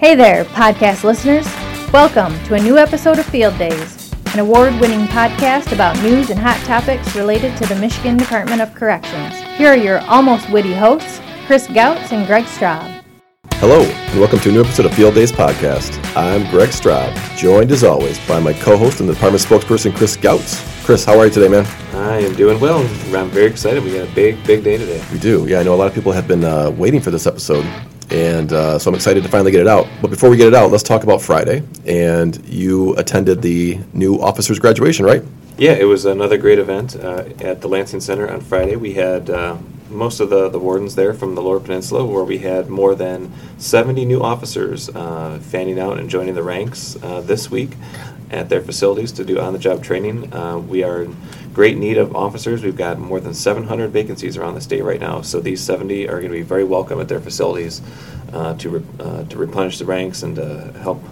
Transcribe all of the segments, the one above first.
Hey there, podcast listeners. Welcome to a new episode of Field Days, an award winning podcast about news and hot topics related to the Michigan Department of Corrections. Here are your almost witty hosts, Chris Gautz and Greg Straub. Hello, and welcome to a new episode of Field Days Podcast. I'm Greg Straub, joined as always by my co host and the department spokesperson, Chris Gautz. Chris, how are you today, man? I am doing well. I'm very excited. We got a big, big day today. We do. Yeah, I know a lot of people have been uh, waiting for this episode, and uh, so I'm excited to finally get it out. But before we get it out, let's talk about Friday. And you attended the new officers' graduation, right? Yeah, it was another great event uh, at the Lansing Center on Friday. We had uh, most of the, the wardens there from the Lower Peninsula, where we had more than 70 new officers uh, fanning out and joining the ranks uh, this week at their facilities to do on the job training. Uh, we are in great need of officers. We've got more than 700 vacancies around the state right now, so these 70 are going to be very welcome at their facilities uh, to, re- uh, to replenish the ranks and to help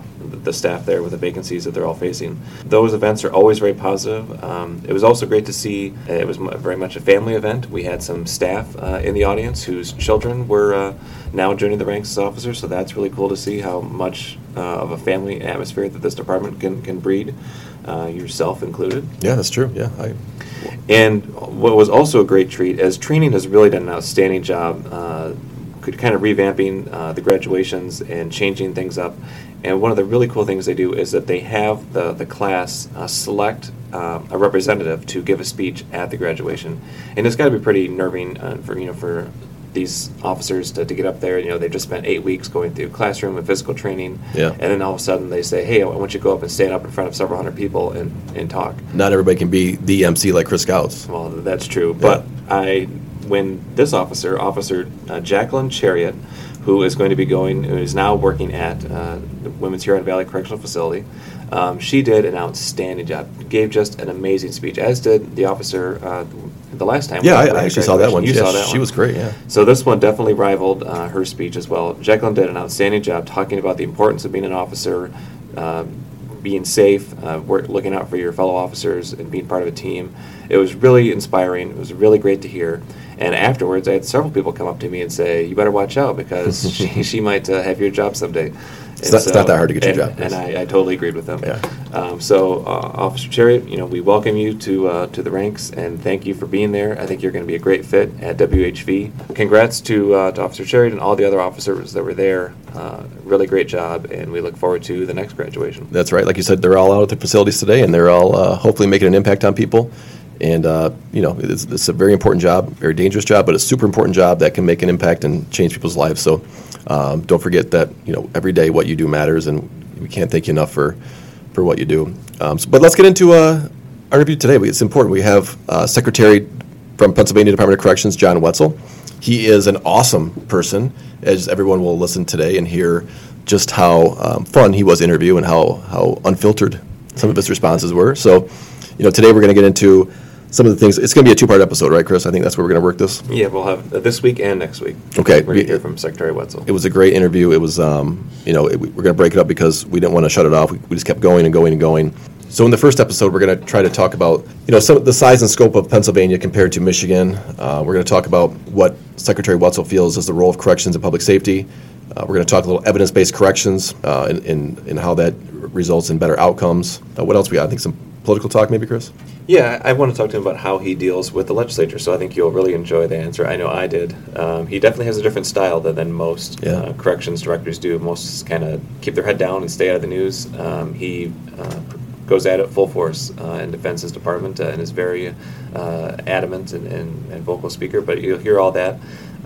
the staff there with the vacancies that they're all facing. Those events are always very positive. Um, it was also great to see it was m- very much a family event. We had some staff uh, in the audience whose children were uh, now joining the ranks as officers, so that's really cool to see how much uh, of a family atmosphere that this department can, can breed, uh, yourself included. Yeah, that's true. Yeah, I, And what was also a great treat, as training has really done an outstanding job, uh, kind of revamping uh, the graduations and changing things up. And one of the really cool things they do is that they have the, the class uh, select uh, a representative to give a speech at the graduation. And it's got to be pretty nerving uh, for, you know, for these officers to, to get up there. You know, they've just spent eight weeks going through classroom and physical training. Yeah. And then all of a sudden they say, hey, I want you to go up and stand up in front of several hundred people and, and talk. not everybody can be the MC like Chris Gautz. Well, that's true. But I, when this officer, Officer uh, Jacqueline Chariot, who is going to be going, who is now working at uh, the Women's Huron Valley Correctional Facility, um, she did an outstanding job. Gave just an amazing speech, as did the officer uh, the last time. Yeah, I, I actually saw that one. You Yeah, saw that she one. was great. Yeah. So this one definitely rivaled uh, her speech as well. Jacqueline did an outstanding job talking about the importance of being an officer, uh, being safe, uh, work, looking out for your fellow officers, and being part of a team. It was really inspiring. It was really great to hear. And afterwards, I had several people come up to me and say, "You better watch out because she, she might uh, have your job someday." It's not- it's not that hard to get your and- job. And I, I totally agreed with them. Yeah. Um, so, uh, Officer Chariot, you know, we welcome you to uh, to the ranks and thank you for being there. I think you're going to be a great fit at WHV. Congrats to, uh, to Officer Chariot and all the other officers that were there. Uh, really great job, and we look forward to the next graduation. That's right. Like you said, they're all out at the facilities today, and they're all uh, hopefully making an impact on people. And uh, you know, it's, it's a very important job, very dangerous job, but a super important job that can make an impact and change people's lives. So um, don't forget that you know every day what you do matters, and we can't thank you enough for for what you do. Um, so, but let's get into uh, our interview today. It's important. We have uh, Secretary from Pennsylvania Department of Corrections, John Wetzel. He is an awesome person, as everyone will listen today and hear just how um, fun he was interview and how, how unfiltered some of his responses were. So, you know, today we're going to get into some of the things. It's going to be a two-part episode, right, Chris? I think that's where we're going to work this. Yeah, we'll have uh, this week and next week. Okay. We're going to hear from Secretary Wetzel. It was a great interview. It was, um, you know, it, we're going to break it up because we didn't want to shut it off. We, we just kept going and going and going. So in the first episode, we're going to try to talk about, you know, some the size and scope of Pennsylvania compared to Michigan. Uh, we're going to talk about what Secretary Wetzel feels is the role of corrections and public safety. Uh, we're going to talk a little evidence-based corrections uh, and, and, and how that results in better outcomes. Uh, what else we got? I think some political talk, maybe, Chris. Yeah, I want to talk to him about how he deals with the legislature. So I think you'll really enjoy the answer. I know I did. Um, he definitely has a different style than, than most Yeah. uh, corrections directors do. Most kind of keep their head down and stay out of the news. Um, he uh, goes at it full force uh, and defends his department uh, and is very uh, adamant and, and, and vocal speaker. But you'll hear all that.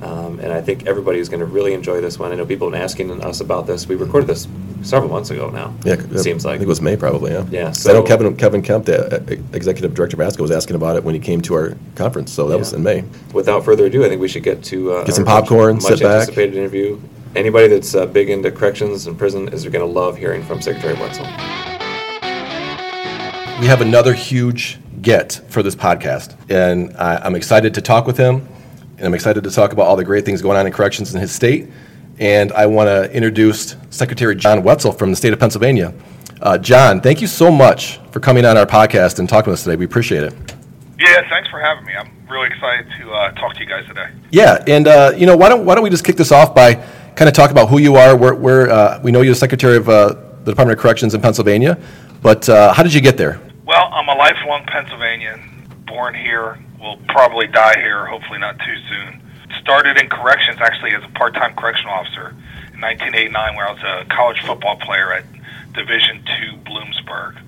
Um, and I think everybody is going to really enjoy this one. I know people have been asking us about this. We recorded this several months ago now. Yeah, it seems like. I think it was May, probably. Yeah. Yeah, 'Cause I know Kevin Kevin Kempf, the uh, executive director of ASCA, was asking about it when he came to our conference. So that was in May. Without further ado, I think we should get to uh, Get some much- popcorn, much sit back. anticipated interview. Anybody that's uh, big into corrections and prison is going to love hearing from Secretary Wetzel. We have another huge get for this podcast, and I, I'm excited to talk with him, and I'm excited to talk about all the great things going on in corrections in his state. And I want to introduce Secretary John Wetzel from the state of Pennsylvania. Uh, John, thank you so much for coming on our podcast and talking with us today. We appreciate it. Yeah, thanks for having me. I'm really excited to uh, talk to you guys today. Yeah, and uh, you know, why don't why don't we just kick this off by kind of talk about who you are. Where, where uh, we know you're the secretary of uh, the Department of Corrections in Pennsylvania, but uh, how did you get there? Well, I'm a lifelong Pennsylvanian, born here, will probably die here, hopefully not too soon. Started in corrections actually as a part-time correctional officer in 1989, where I was a college football player at Division Two Bloomsburg.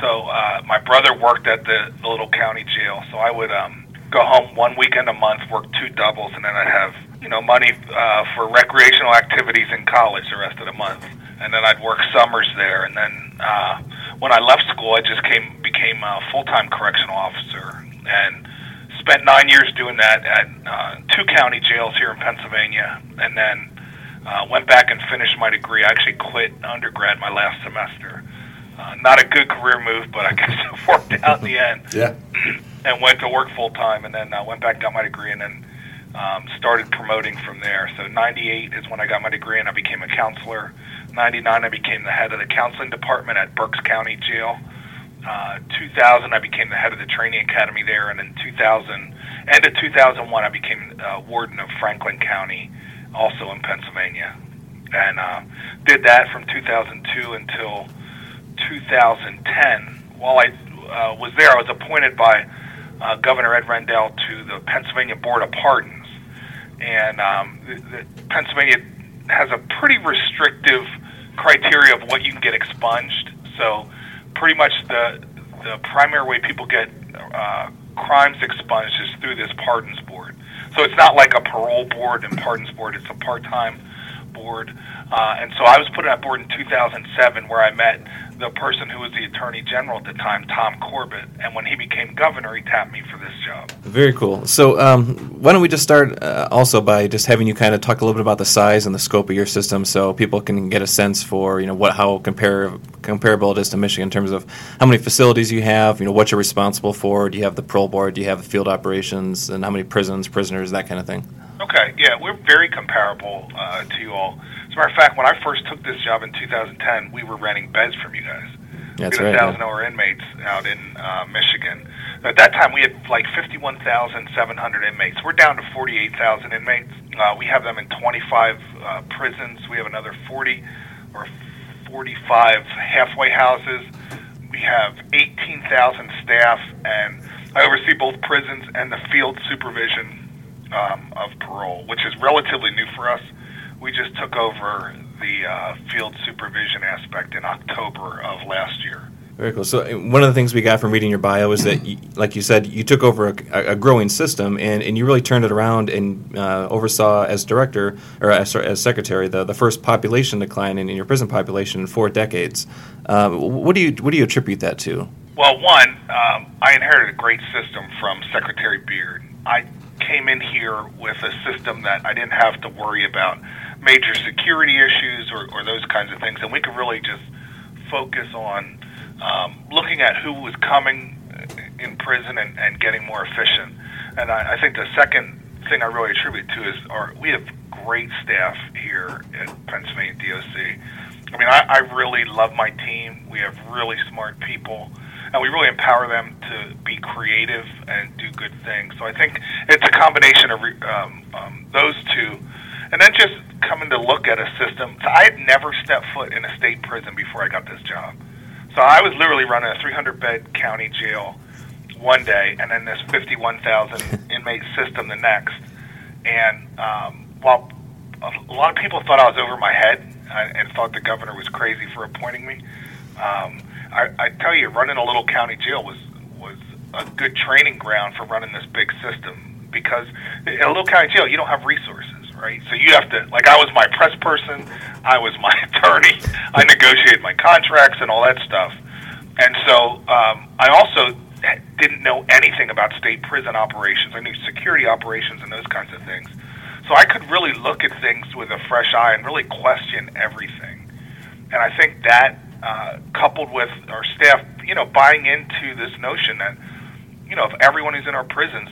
So uh, my brother worked at the, the little county jail, so I would um, go home one weekend a month, work two doubles, and then I'd have you know money uh, for recreational activities in college the rest of the month, and then I'd work summers there, and then uh, when I left school, I just came became a full time correctional officer and spent nine years doing that at uh, two county jails here in Pennsylvania, and then uh, went back and finished my degree. I actually quit undergrad my last semester. Uh, not a good career move, but I guess it worked out in the end. Yeah. and went to work full time, and then uh, went back, got my degree, and then um, started promoting from there. So '98 is when I got my degree, and I became a counselor. '99, I became the head of the counseling department at Berks County Jail. Uh, 2000, I became the head of the training academy there, and in 2000, end of 2001, I became uh, warden of Franklin County, also in Pennsylvania, and uh, did that from 2002 until 2010. While I uh, was there, I was appointed by uh, Governor Ed Rendell to the Pennsylvania Board of Pardons, and um, the, the Pennsylvania has a pretty restrictive criteria of what you can get expunged. So, pretty much the the primary way people get uh, crimes expunged is through this pardons board. So it's not like a parole board and pardons board; it's a part-time board. Uh, and so I was put on that board in 2007, where I met the person who was the attorney general at the time, Tom Corbett. And when he became governor, he tapped me for this job. Very cool. So um, why don't we just start uh, also by just having you kind of talk a little bit about the size and the scope of your system, so people can get a sense for you know what how compare, comparable it is to Michigan in terms of how many facilities you have, you know what you're responsible for. Do you have the parole board? Do you have the field operations? And how many prisons, prisoners, that kind of thing. Okay, yeah, we're very comparable uh, to you all. As a matter of fact, when I first took this job in 2010, we were renting beds from you guys. That's we had right. thousand hour inmates out in uh, Michigan. At that time, we had like 51,700 inmates. We're down to 48,000 inmates. Uh, we have them in 25 uh, prisons. We have another 40 or 45 halfway houses. We have 18,000 staff, and I oversee both prisons and the field supervision um, of parole, which is relatively new for us. We just took over the uh, field supervision aspect in October of last year. Very cool. So uh, one of the things we got from reading your bio is that, you, like you said, you took over a, a growing system and, and you really turned it around and uh, oversaw as director or as, as secretary the, the first population decline in, in your prison population in four decades. Uh, what do you what do you attribute that to? Well, one, um, I inherited a great system from Secretary Beard. I came in here with a system that I didn't have to worry about major security issues or, or those kinds of things, and we could really just focus on um, looking at who was coming in prison and, and getting more efficient. And I, I think the second thing I really attribute to is our we have great staff here at Pennsylvania DOC. I mean, I, I really love my team. We have really smart people, and we really empower them to be creative and do good things. So I think it's a combination of um, um, those two, and then just coming to look at a system. So I had never stepped foot in a state prison before I got this job. So I was literally running a 300 bed county jail one day, and then this 51,000 inmate system the next. And um, while a lot of people thought I was over my head and, thought the governor was crazy for appointing me, um, I, I tell you, running a little county jail was was a good training ground for running this big system because in a little county jail you don't have resources, right? So you have to like I was my press person, I was my attorney, I negotiated my contracts and all that stuff, and so um, I also didn't know anything about state prison operations. I knew security operations and those kinds of things. So I could really look at things with a fresh eye and really question everything. And I think that, uh, coupled with our staff, you know, buying into this notion that, you know, if everyone who's in our prisons,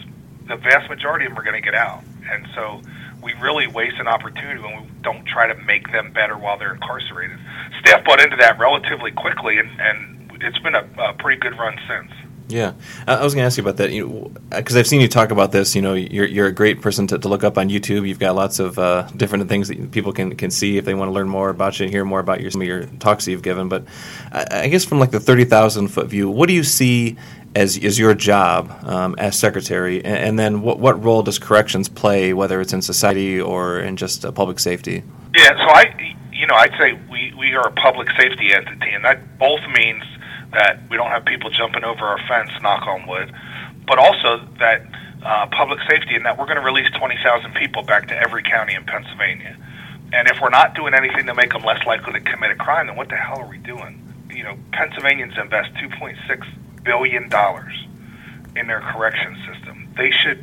the vast majority of them are going to get out. And so we really waste an opportunity when we don't try to make them better while they're incarcerated. Staff bought into that relatively quickly, and, and it's been a, a pretty good run since. Yeah, I was going to ask you about that. You because I've seen you talk about this. You know, you're you're a great person to, to look up on YouTube. You've got lots of uh, different things that people can, can see if they want to learn more about you, and hear more about your some of your talks that you've given. But I, I guess from like the thirty thousand foot view, what do you see as as your job um, as secretary, and, and, then what what role does corrections play, whether it's in society or in just uh, public safety? Yeah, so I you know I'd say we we are a public safety entity, and that both means that we don't have people jumping over our fence, knock on wood, but also that uh, public safety and that we're going to release 20,000 people back to every county in Pennsylvania. And if we're not doing anything to make them less likely to commit a crime, then what the hell are we doing? You know, Pennsylvanians invest 2.6 billion dollars in their correction system. They should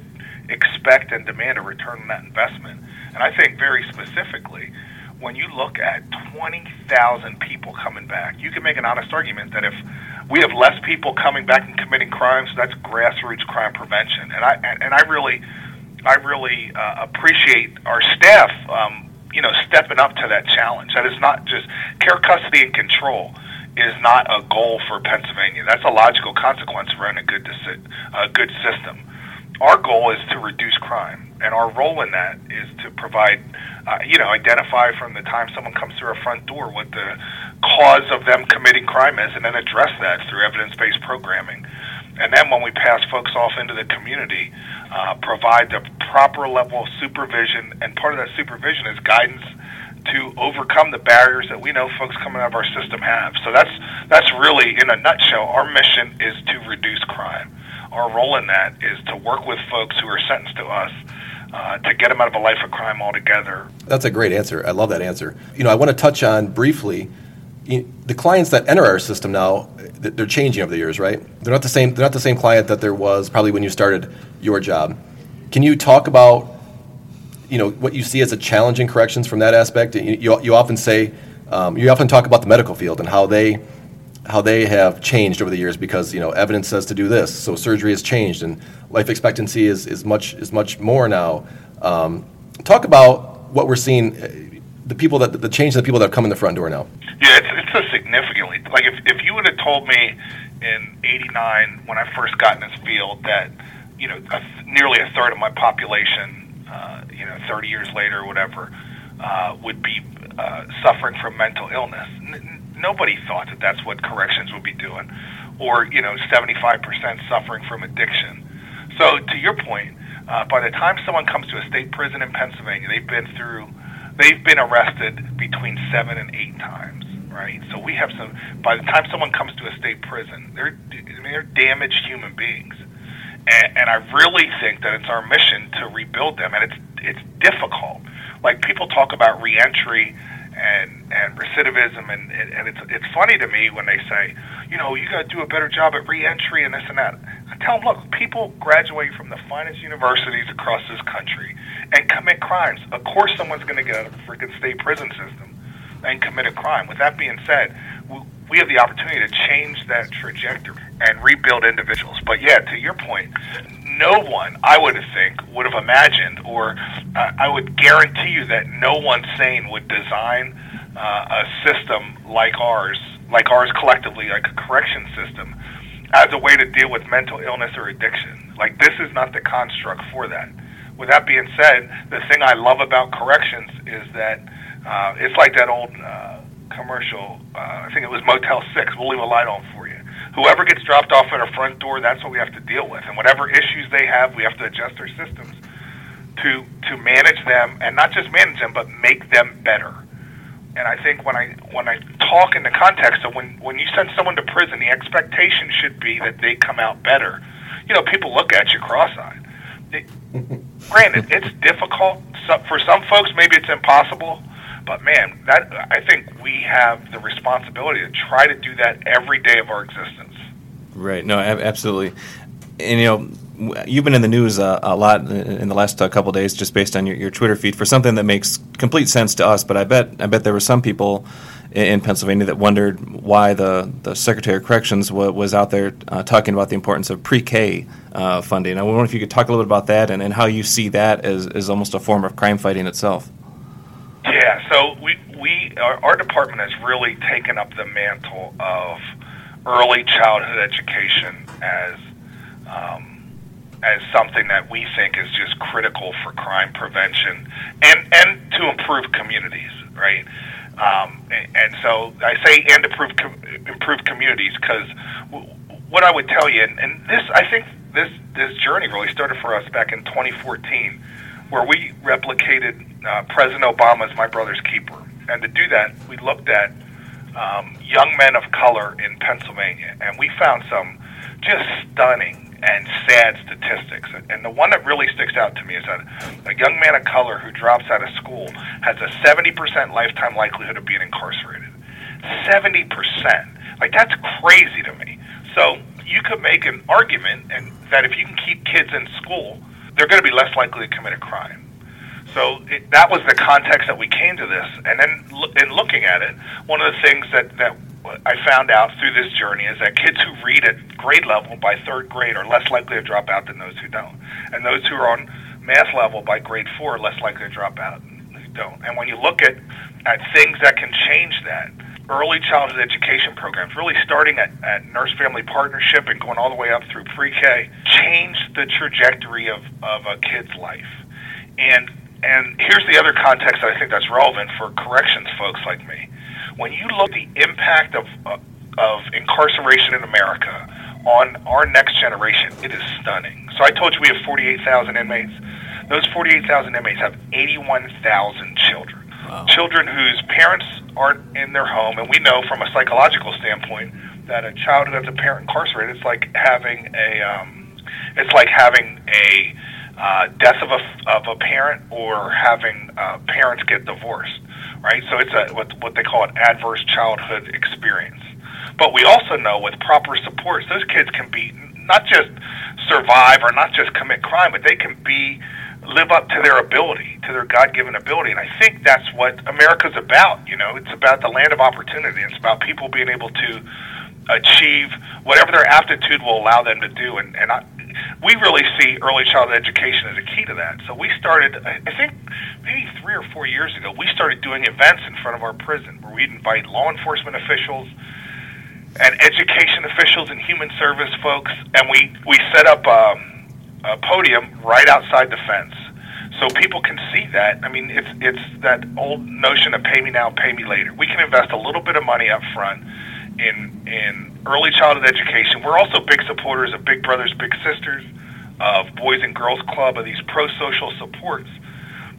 expect and demand a return on that investment. And I think very specifically, when you look at 20,000 people coming back, you can make an honest argument that if we have less people coming back and committing crimes, that's grassroots crime prevention. And I and I really, I really uh, appreciate our staff, um, you know, stepping up to that challenge. That is not just care, custody, and control is not a goal for Pennsylvania. That's a logical consequence running a good a good system. Our goal is to reduce crime, and our role in that is to provide uh, you know, identify from the time someone comes through our front door what the cause of them committing crime is, and then address that through evidence-based programming. And then when we pass folks off into the community, uh, provide the proper level of supervision, and part of that supervision is guidance to overcome the barriers that we know folks coming out of our system have. So that's that's really, in a nutshell, our mission is to reduce crime. Our role in that is to work with folks who are sentenced to us uh, to get them out of a life of crime altogether. That's a great answer. I love that answer. You know, I want to touch on briefly the clients that enter our system now. They're changing over the years, right? They're not the same. They're not the same client that there was probably when you started your job. Can you talk about, you know, what you see as a challenge in corrections from that aspect? You, you, you often say, um, you often talk about the medical field and how they how they have changed over the years because you know evidence says to do this, so surgery has changed and life expectancy is, is much is much more now. Um, talk about what we're seeing, uh, the people that the change in the people that have come in the front door now. Yeah, it's, it's a significantly like if if you would have told me in '89 when I first got in this field that you know a, nearly a third of my population, uh, you know, 30 years later or whatever, uh, would be uh, suffering from mental illness. N- nobody thought that that's what corrections would be doing, or you know, 75% suffering from addiction. So to your point, uh, by the time someone comes to a state prison in Pennsylvania, they've been through, they've been arrested between seven and eight times, right? So we have some. By the time someone comes to a state prison, they're I mean, they're damaged human beings, and, and I really think that it's our mission to rebuild them, and it's it's difficult. Like people talk about reentry and and recidivism and and it's it's funny to me when they say, you know, you got to do a better job at reentry and this and that. I tell them, look, people graduate from the finest universities across this country and commit crimes. Of course, someone's going to get out of a freaking state prison system and commit a crime. With that being said, we have the opportunity to change that trajectory and rebuild individuals. But yeah, to your point, no one, I would think, would have imagined, or uh, I would guarantee you that no one sane would design uh, a system like ours, like ours collectively, like a correction system, as a way to deal with mental illness or addiction. Like, this is not the construct for that. With that being said, the thing I love about corrections is that uh, it's like that old uh, commercial, uh, I think it was Motel 6, we'll leave a light on for you whoever gets dropped off at our front door, that's what we have to deal with. And whatever issues they have, we have to adjust our systems to to manage them, and not just manage them, but make them better. And I think when I when I talk in the context of when when you send someone to prison, the expectation should be that they come out better. You know, people look at you cross-eyed. It, granted, it's difficult so, for some folks. Maybe it's impossible but man, that I think we have the responsibility to try to do that every day of our existence. Right. No, absolutely. And you know, you've been in the news uh, a lot in the last uh, couple days, just based on your, your, Twitter feed, for something that makes complete sense to us. But I bet I bet there were some people in, Pennsylvania that wondered why the, the Secretary of Corrections w- was out there uh, talking about the importance of pre-K uh, funding. I wonder if you could talk a little bit about that and, and how you see that as, as almost a form of crime fighting itself. Yeah, so we we our, our department has really taken up the mantle of early childhood education as um, as something that we think is just critical for crime prevention and and to improve communities, right? Um, and, and so I say and improve com- improve communities because w- what I would tell you, and, and this I think this this journey really started for us back in 2014, where we replicated uh, President Obama's "My Brother's Keeper," and to do that, we looked at um, young men of color in Pennsylvania, and we found some just stunning and sad statistics. And the one that really sticks out to me is that a young man of color who drops out of school has a 70% lifetime likelihood of being incarcerated. 70%. Like, that's crazy to me. So, you could make an argument and that if you can keep kids in school, they're going to be less likely to commit a crime. So it, that was the context that we came to this, and then in looking at it, one of the things that that I found out through this journey is that kids who read at grade level by third grade are less likely to drop out than those who don't. And those who are on math level by grade four are less likely to drop out than who don't. And when you look at, at things that can change that, early childhood education programs, really starting at, at nurse family partnership and going all the way up through pre K, change the trajectory of, of a kid's life. And and here's the other context that I think that's relevant for corrections folks like me when you look at the impact of, uh, of incarceration in America on our next generation, it is stunning. So I told you we have 48,000 inmates. Those 48,000 inmates have 81,000 children. Wow. Children whose parents aren't in their home, and we know from a psychological standpoint that a child who has a parent incarcerated, it's like having a, um, it's like having a uh, death of a of a parent or having uh, parents get divorced right? So it's a what, what they call an adverse childhood experience. But we also know with proper supports, those kids can be not just survive or not just commit crime, but they can be live up to their ability, to their God-given ability. And I think that's what America's about. You know, it's about the land of opportunity. It's about people being able to achieve whatever their aptitude will allow them to do. And, and I, we really see early childhood education as a key to that. So we started, I think, maybe three or four years ago, we started doing events in front of our prison where we'd invite law enforcement officials and education officials and human service folks, and we we set up um, a podium right outside the fence so people can see that. I mean, it's it's that old notion of pay me now, pay me later. We can invest a little bit of money up front in in early childhood education. We're also big supporters of Big Brothers Big Sisters, of Boys and Girls Club, of these pro-social supports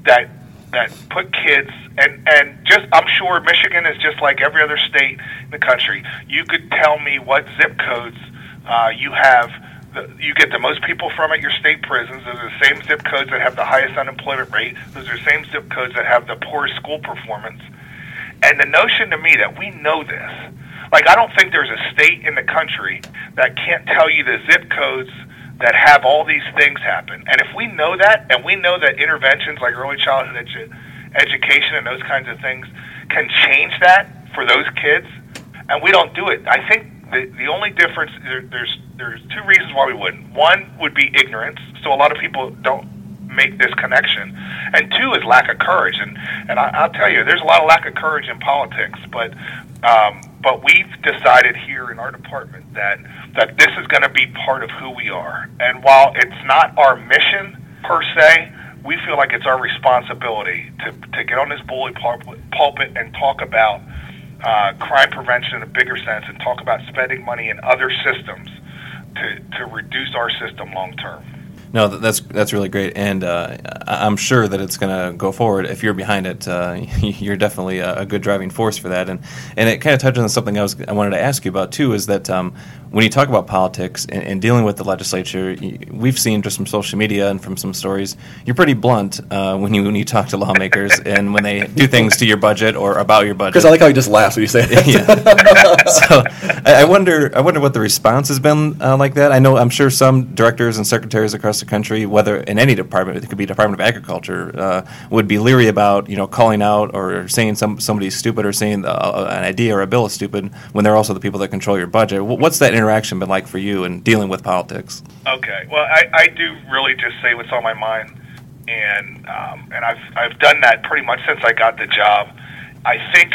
that that put kids and and just I'm sure Michigan is just like every other state in the country. You could tell me what zip codes uh, you have. You get the most people from at your state prisons. Those are the same zip codes that have the highest unemployment rate. Those are the same zip codes that have the poorest school performance. And the notion to me that we know this, like, I don't think there's a state in the country that can't tell you the zip codes that have all these things happen. And if we know that, and we know that interventions like early childhood edu- education and those kinds of things can change that for those kids, and we don't do it, I think the, the only difference there, there's there's two reasons why we wouldn't. One would be ignorance, so a lot of people don't make this connection, and two is lack of courage. And and I, I'll tell you, there's a lot of lack of courage in politics, but um, but we've decided here in our department that that this is going to be part of who we are. And while it's not our mission per se, we feel like it's our responsibility to, to get on this bully pulpit and talk about uh, crime prevention in a bigger sense and talk about spending money in other systems to, to reduce our system long term. No, that's that's really great, and uh, I'm sure that it's going to go forward. If you're behind it, uh, you're definitely a, good driving force for that. And and it kind of touches on something I was I wanted to ask you about too. Is that um, when you talk about politics and, and, dealing with the legislature, we've seen just from social media and from some stories, you're pretty blunt uh, when you when you talk to lawmakers and when they do things to your budget or about your budget. Because I like how you just laugh when you say that. yeah. so I, I, wonder I wonder what the response has been uh, like that. I know I'm sure some directors and secretaries across the country, whether in any department, it could be Department of Agriculture, uh, would be leery about you know calling out or saying some somebody's stupid or saying uh, an idea or a bill is stupid when they're also the people that control your budget. What's that interaction been like for you in dealing with politics? Okay, well, I, I do really just say what's on my mind, and um, and I've I've done that pretty much since I got the job. I think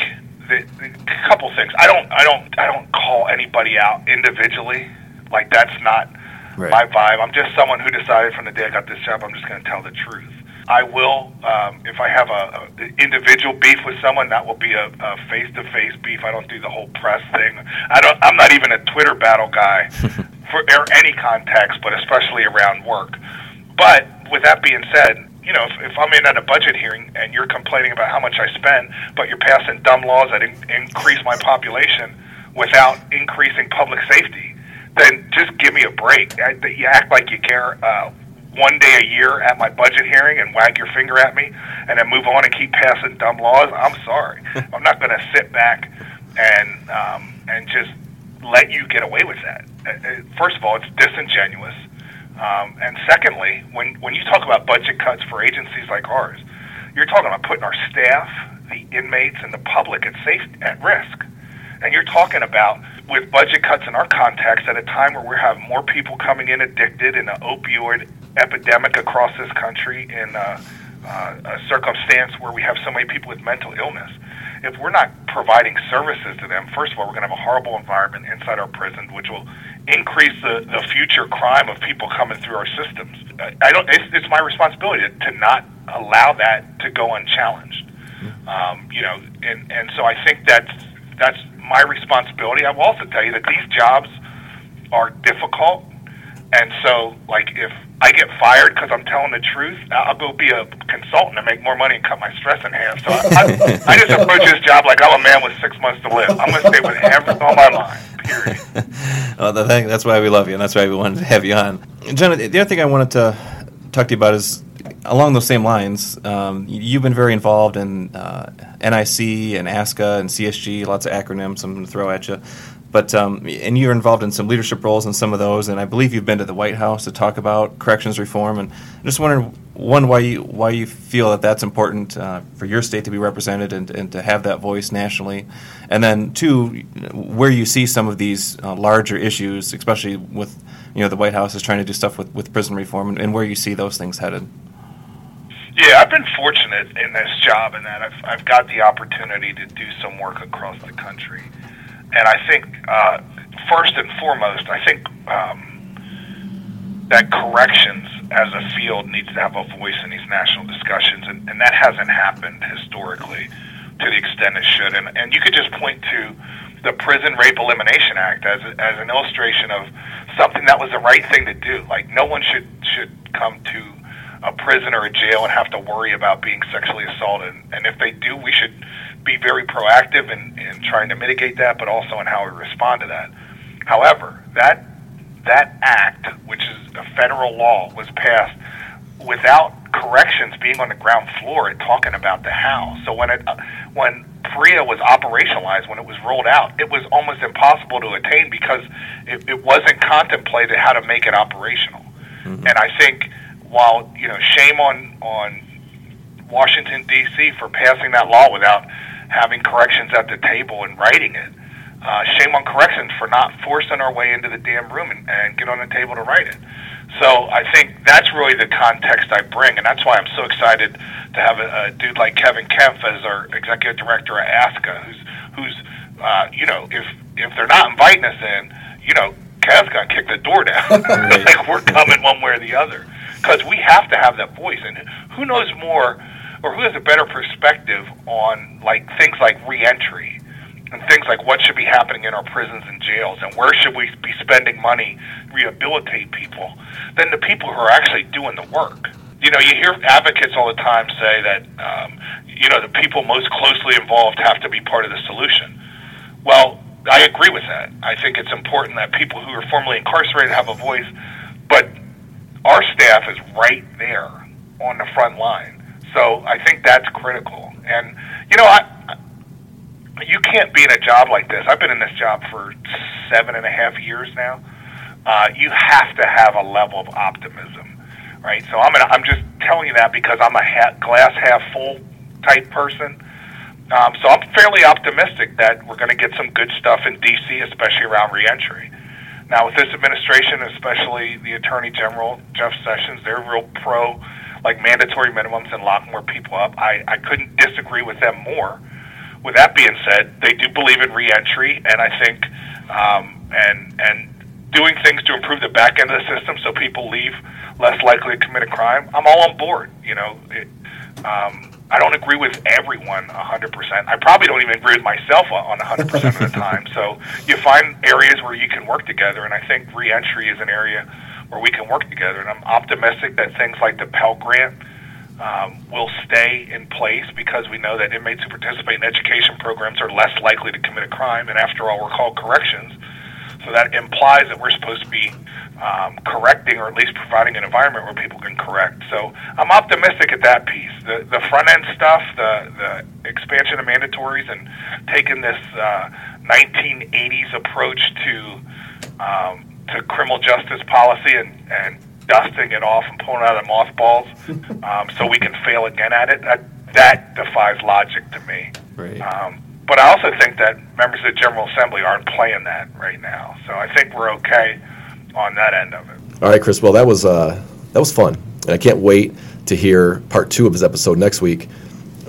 that a couple things. I don't I don't I don't call anybody out individually Like that's not Right. my vibe. I'm just someone who decided from the day I got this job, I'm just going to tell the truth. I will, um, if I have a, a individual beef with someone, that will be a, a face-to-face beef. I don't do the whole press thing. I don't. I'm not even a Twitter battle guy for or any context, but especially around work. But with that being said, you know, if, if I'm in at a budget hearing and you're complaining about how much I spend, but you're passing dumb laws that in, increase my population without increasing public safety, then just give me a break. I, you act like you care uh, one day a year at my budget hearing and wag your finger at me, and then move on and keep passing dumb laws. I'm sorry. I'm not going to sit back and um, and just let you get away with that. Uh, uh, First of all, it's disingenuous. Um, and secondly, when, when you talk about budget cuts for agencies like ours, you're talking about putting our staff, the inmates, and the public at safe at risk. And you're talking about with budget cuts in our context at a time where we have more people coming in addicted in an opioid epidemic across this country in a, uh, a circumstance where we have so many people with mental illness. If we're not providing services to them, first of all, we're going to have a horrible environment inside our prisons, which will increase the, the future crime of people coming through our systems. I don't. It's, it's my responsibility to, to not allow that to go unchallenged. Um, you know, and and so I think that's that's my responsibility. I will also tell you that these jobs are difficult, and so like if I get fired because I'm telling the truth, I'll go be a consultant and make more money and cut my stress in half. So I, I, I just approach this job like I'm a man with six months to live. I'm going to stay with everything on my mind. Period. Well, the thing, that's why we love you, and that's why we wanted to have you on. Jenna, the other thing I wanted to talk to you about is along those same lines. Um, you've been very involved in uh, NIC and ASCA and CSG, lots of acronyms I'm going to throw at you. But um, and you're involved in some leadership roles in some of those, and I believe you've been to the White House to talk about corrections reform. And I'm just wondering, one, why you why you feel that that's important uh, for your state to be represented and, and to have that voice nationally, and then two, where you see some of these uh, larger issues, especially with you know the White House is trying to do stuff with, with prison reform, and, and where you see those things headed. Yeah, I've been fortunate in this job in that I've, I've got the opportunity to do some work across the country. And I think, uh, first and foremost, I think um, that corrections as a field needs to have a voice in these national discussions. And, and that hasn't happened historically to the extent it should. And, and you could just point to the Prison Rape Elimination Act as, as an illustration of something that was the right thing to do. Like, no one should, should come to a prison or a jail and have to worry about being sexually assaulted. And if they do, we should be very proactive in, in trying to mitigate that, but also in how we respond to that. However, that that act, which is a federal law, was passed without corrections being on the ground floor and talking about the how. So when it uh, when PREA was operationalized, when it was rolled out, it was almost impossible to attain because it, it wasn't contemplated how to make it operational. And I think while you know shame on on Washington D.C. for passing that law without having corrections at the table and writing it. Uh, shame on corrections for not forcing our way into the damn room and, and get on the table to write it. So I think that's really the context I bring, and that's why I'm so excited to have a, a dude like Kevin Kempf as our executive director at ASCA, who's who's uh, you know if if they're not inviting us in, you know Kev's gonna kick the door down. like we're coming one way or the other because we have to have that voice, and who knows more or who has a better perspective on like things like reentry and things like what should be happening in our prisons and jails and where should we be spending money rehabilitate people than the people who are actually doing the work. You know, you hear advocates all the time say that um, you know the people most closely involved have to be part of the solution. Well, I agree with that. I think it's important that people who are formerly incarcerated have a voice, but our staff is right there on the front line. So I think that's critical. And you know, I you can't be in a job like this. I've been in this job for seven and a half years now. Uh, you have to have a level of optimism, right? So I'm gonna, I'm just telling you that because I'm a ha- glass half full type person. Um, so I'm fairly optimistic that we're going to get some good stuff in D.C., especially around reentry. Now, with this administration, especially the Attorney General Jeff Sessions, they're real pro like mandatory minimums and lock more people up. I, I couldn't disagree with them more. With that being said, they do believe in reentry, and I think, um, and and doing things to improve the back end of the system so people leave less likely to commit a crime, I'm all on board. You know, it, um, I don't agree with everyone 100%. I probably don't even agree with myself on 100% of the time. So you find areas where you can work together, and I think reentry is an area where we can work together. And I'm optimistic that things like the Pell Grant um, will stay in place because we know that inmates who participate in education programs are less likely to commit a crime. And after all, we're called corrections. So that implies that we're supposed to be um, correcting or at least providing an environment where people can correct. So I'm optimistic at that piece. The, the front end stuff, the, the expansion of mandatories, and taking this uh, 1980s approach to um, to criminal justice policy and, and dusting it off and pulling out of the mothballs um, so we can fail again at it. That, that defies logic to me. Right. Um, but I also think that members of the General Assembly aren't playing that right now. So I think we're okay on that end of it. All right, Chris. Well, that was uh, that was fun, and I can't wait to hear part two of his episode next week,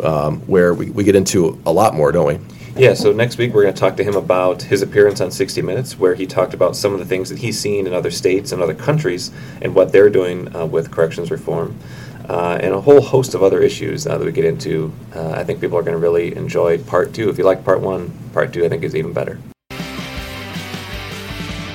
um, where we, we get into a lot more, don't we? Yeah, so next week we're going to talk to him about his appearance on 60 Minutes, where he talked about some of the things that he's seen in other states and other countries and what they're doing uh, with corrections reform. Uh, and a whole host of other issues uh, that we get into. Uh, I think people are going to really enjoy part two. If you like part one, part two I think is even better.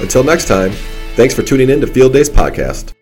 Until next time, thanks for tuning in to Field Days Podcast.